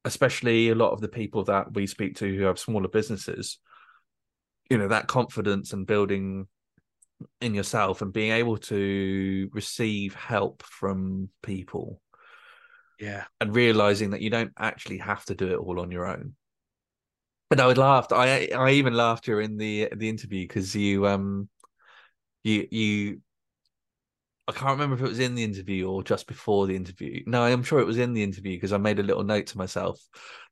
especially a lot of the people that we speak to who have smaller businesses you know that confidence and building in yourself and being able to receive help from people yeah. and realizing that you don't actually have to do it all on your own. But I would laughed. I I even laughed during the the interview because you um you you I can't remember if it was in the interview or just before the interview. No, I'm sure it was in the interview because I made a little note to myself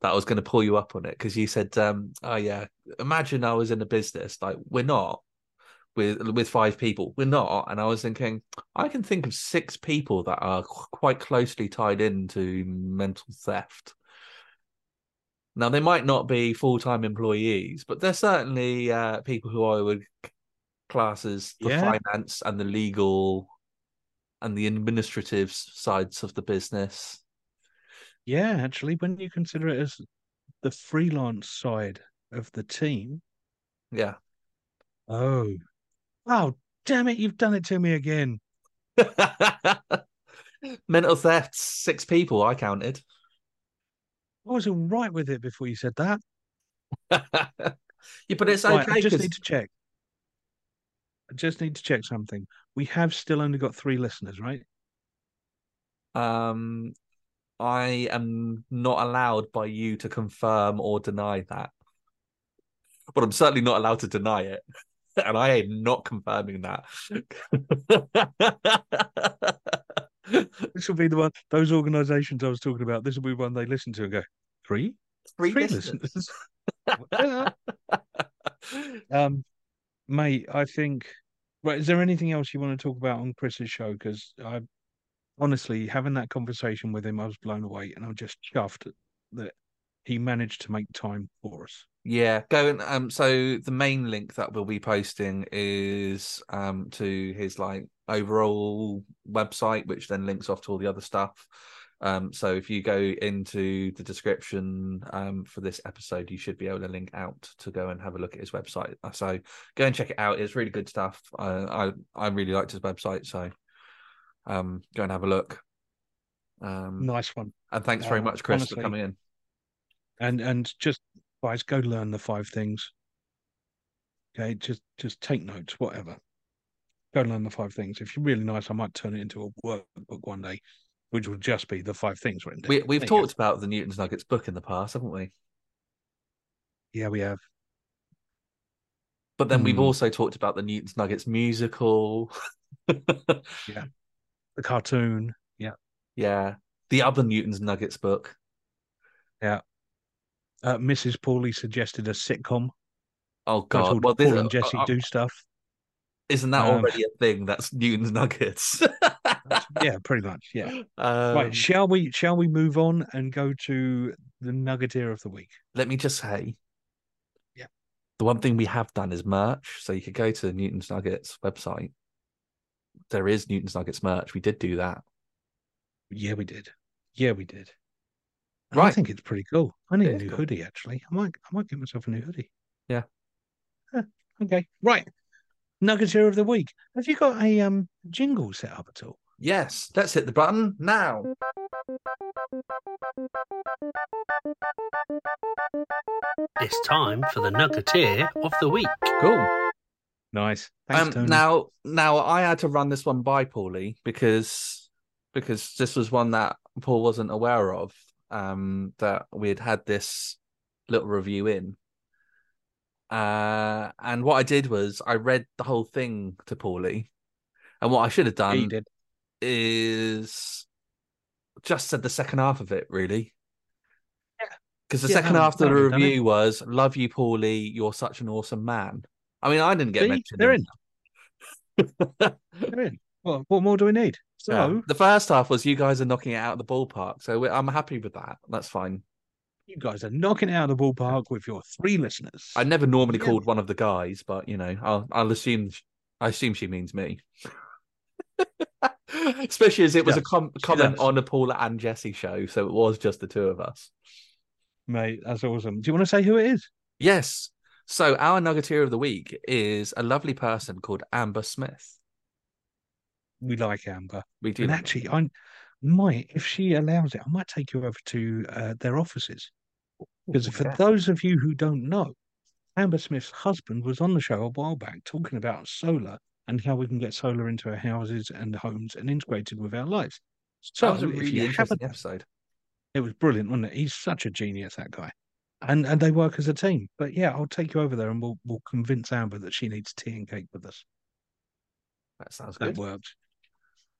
that I was going to pull you up on it because you said, um, "Oh yeah, imagine I was in a business like we're not with with five people, we're not." And I was thinking, I can think of six people that are qu- quite closely tied into mental theft. Now they might not be full time employees, but they're certainly uh, people who I would class as the Yeah. finance and the legal and the administrative sides of the business. Yeah, actually, when you consider it as the freelance side of the team, Yeah. oh, oh, damn it, you've done it to me again. <laughs> Mental theft, six people I counted. I was all right with it before you said that. <laughs> yeah, but it's Right, okay I just 'cause- need to check. I just need to check something. We have still only got three listeners, right? um I am not allowed by you to confirm or deny that. But I'm certainly not allowed to deny it. <laughs> And I am not confirming that. <laughs> <laughs> This will be the one. Those organisations I was talking about. This will be one they listen to and go, three, Three three listeners. listeners. <laughs> <laughs> Um, mate, I think. Right, is there anything else you want to talk about on Chris's show? Because I, honestly, having that conversation with him, I was blown away, and I'm just chuffed that he managed to make time for us. Yeah, go and um so the main link that we'll be posting is um to his like overall website, which then links off to all the other stuff. Um so if you go into the description um for this episode, you should be able to link out to go and have a look at his website. Uh, So go and check it out. It's really good stuff. I I, I really liked his website, so um go and have a look. Um Nice one. and thanks very uh, much, Chris, honestly, for coming in. and and just guys go learn the five things okay just just take notes whatever go learn the five things if you're really nice i might turn it into a workbook one day which will just be the five things written down. We we've There talked about the Newton's Nuggets book in the past, haven't we? yeah we have But then we've Hmm. also talked about the Newton's Nuggets musical. <laughs> Yeah. The cartoon yeah. Yeah. The other Newton's Nuggets book. Uh, mrs Pauly suggested a sitcom Oh God. Well, this, Paul and Jesse uh, do stuff isn't that Um, already a thing? That's Newton's Nuggets. <laughs> yeah pretty much yeah Um, right shall we shall we move on and go to the nuggeteer of the week let me just say. Yeah. The one thing we have done is merch. So you could go to the Newton's Nuggets website. There is Newton's Nuggets merch. We did do that. Yeah, we did. Yeah, we did. And I think it's pretty cool. I need It a new cool. hoodie actually. I might I might get myself a new hoodie. Yeah. Huh, okay. Right. Nuggeteer of the week. Have you got a um jingle set up at all? Yes. Let's hit the button now. It's time for the Nuggeteer of the Week. Cool. Nice. Thanks, um, Tony. now, now I had to run this one by Paulie because because this was one that Paul wasn't aware of. Um, that we had had this little review in. Uh, and what I did was I read the whole thing to Paulie, and what I should have Yeah, you done did. is just said the second half of it really. Because the Yeah, second half of the no, you've done it. review was "Love you, Paulie. You're such an awesome man." I mean, I didn't get See? mentioned. They're in in. <laughs> They're in. What, what more do we need? So Yeah. The first half was you guys are knocking it out of the ballpark, so I'm happy with that. That's fine. you guys are knocking it out of the ballpark with your three listeners. I never normally Yeah. called one of the guys, but you know, I'll I'll assume I assume she means me. <laughs> Especially as it was a com- comment does. on a Paula and Jesse show, so it was just the two of us. Mate, that's awesome. Do you want to say who it is? Yes. So our nuggeteer of the week is a lovely person called Amber Smith. We like Amber. We do. and actually. I might, if she allows it, I might take you over to uh, their offices. Because for those of you who don't know, Amber Smith's husband was on the show a while back talking about solar and how we can get solar into our houses and homes and integrated with our lives. So that was a if really you interesting episode. it was brilliant, wasn't it? He's such a genius, that guy. And and they work as a team. But yeah, I'll take you over there and we'll we'll convince Amber that she needs tea and cake with us. That sounds That good. works.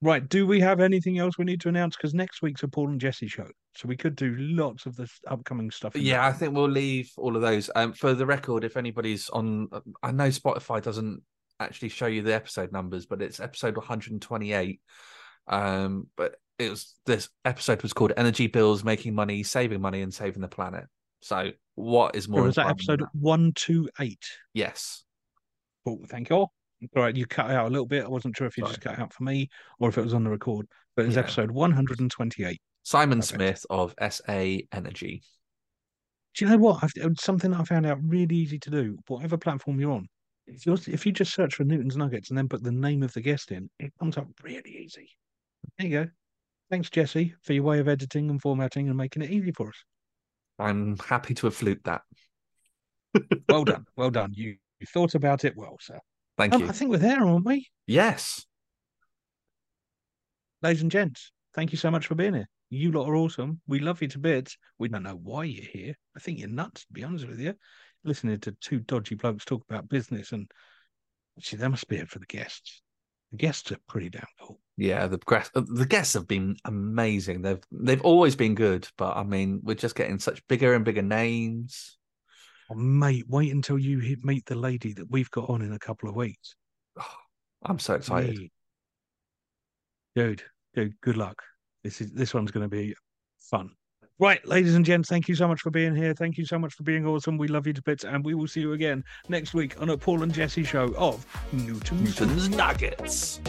Right. Do we have anything else we need to announce? Because next week's a Paul and Jesse show. So we could do lots of the upcoming stuff. Yeah, I think we'll leave all of those. Um, for the record, if anybody's on, I know Spotify doesn't actually show you the episode numbers, but it's episode 128. Um, but it was this episode was called "Energy Bills: Making Money, Saving Money, and Saving the Planet." So, what is more? was that episode one, two, eight? Yes. Cool. Thank you. All right. You cut out a little bit. I wasn't sure if you just Sorry. cut out for me or if it was on the record, but it was Yeah. episode 128. Simon Perfect. Smith of SA Energy. Do you know what? I've, it's something I found out really easy to do. Whatever platform you're on, if you if you just search for Newton's Nuggets and then put the name of the guest in, it comes up really easy. There you go. Thanks, Jesse, for your way of editing and formatting and making it easy for us. I'm happy to have fluked that. Well <laughs> done. Well done. You, you thought about it well, sir. Thank Um, you. I think we're there, aren't we? Yes. Ladies and gents, thank you so much for being here. You lot are awesome. We love you to bits. We don't know why you're here. I think you're nuts, to be honest with you. Listening to two dodgy blokes talk about business and actually, that must be it for the guests. The guests are pretty damn cool. Yeah, the guests, the guests have been amazing. They've they've always been good, but I mean, we're just getting such bigger and bigger names. Oh, mate, wait until you hit, meet the lady that we've got on in a couple of weeks. <sighs> I'm so excited. Me. Dude, dude, good luck. This is this one's going to be fun. Right, ladies and gents, thank you so much for being here. Thank you so much for being awesome. We love you to bits, and we will see you again next week on a Paul and Jesse show of Newton's. Newton's Nuggets.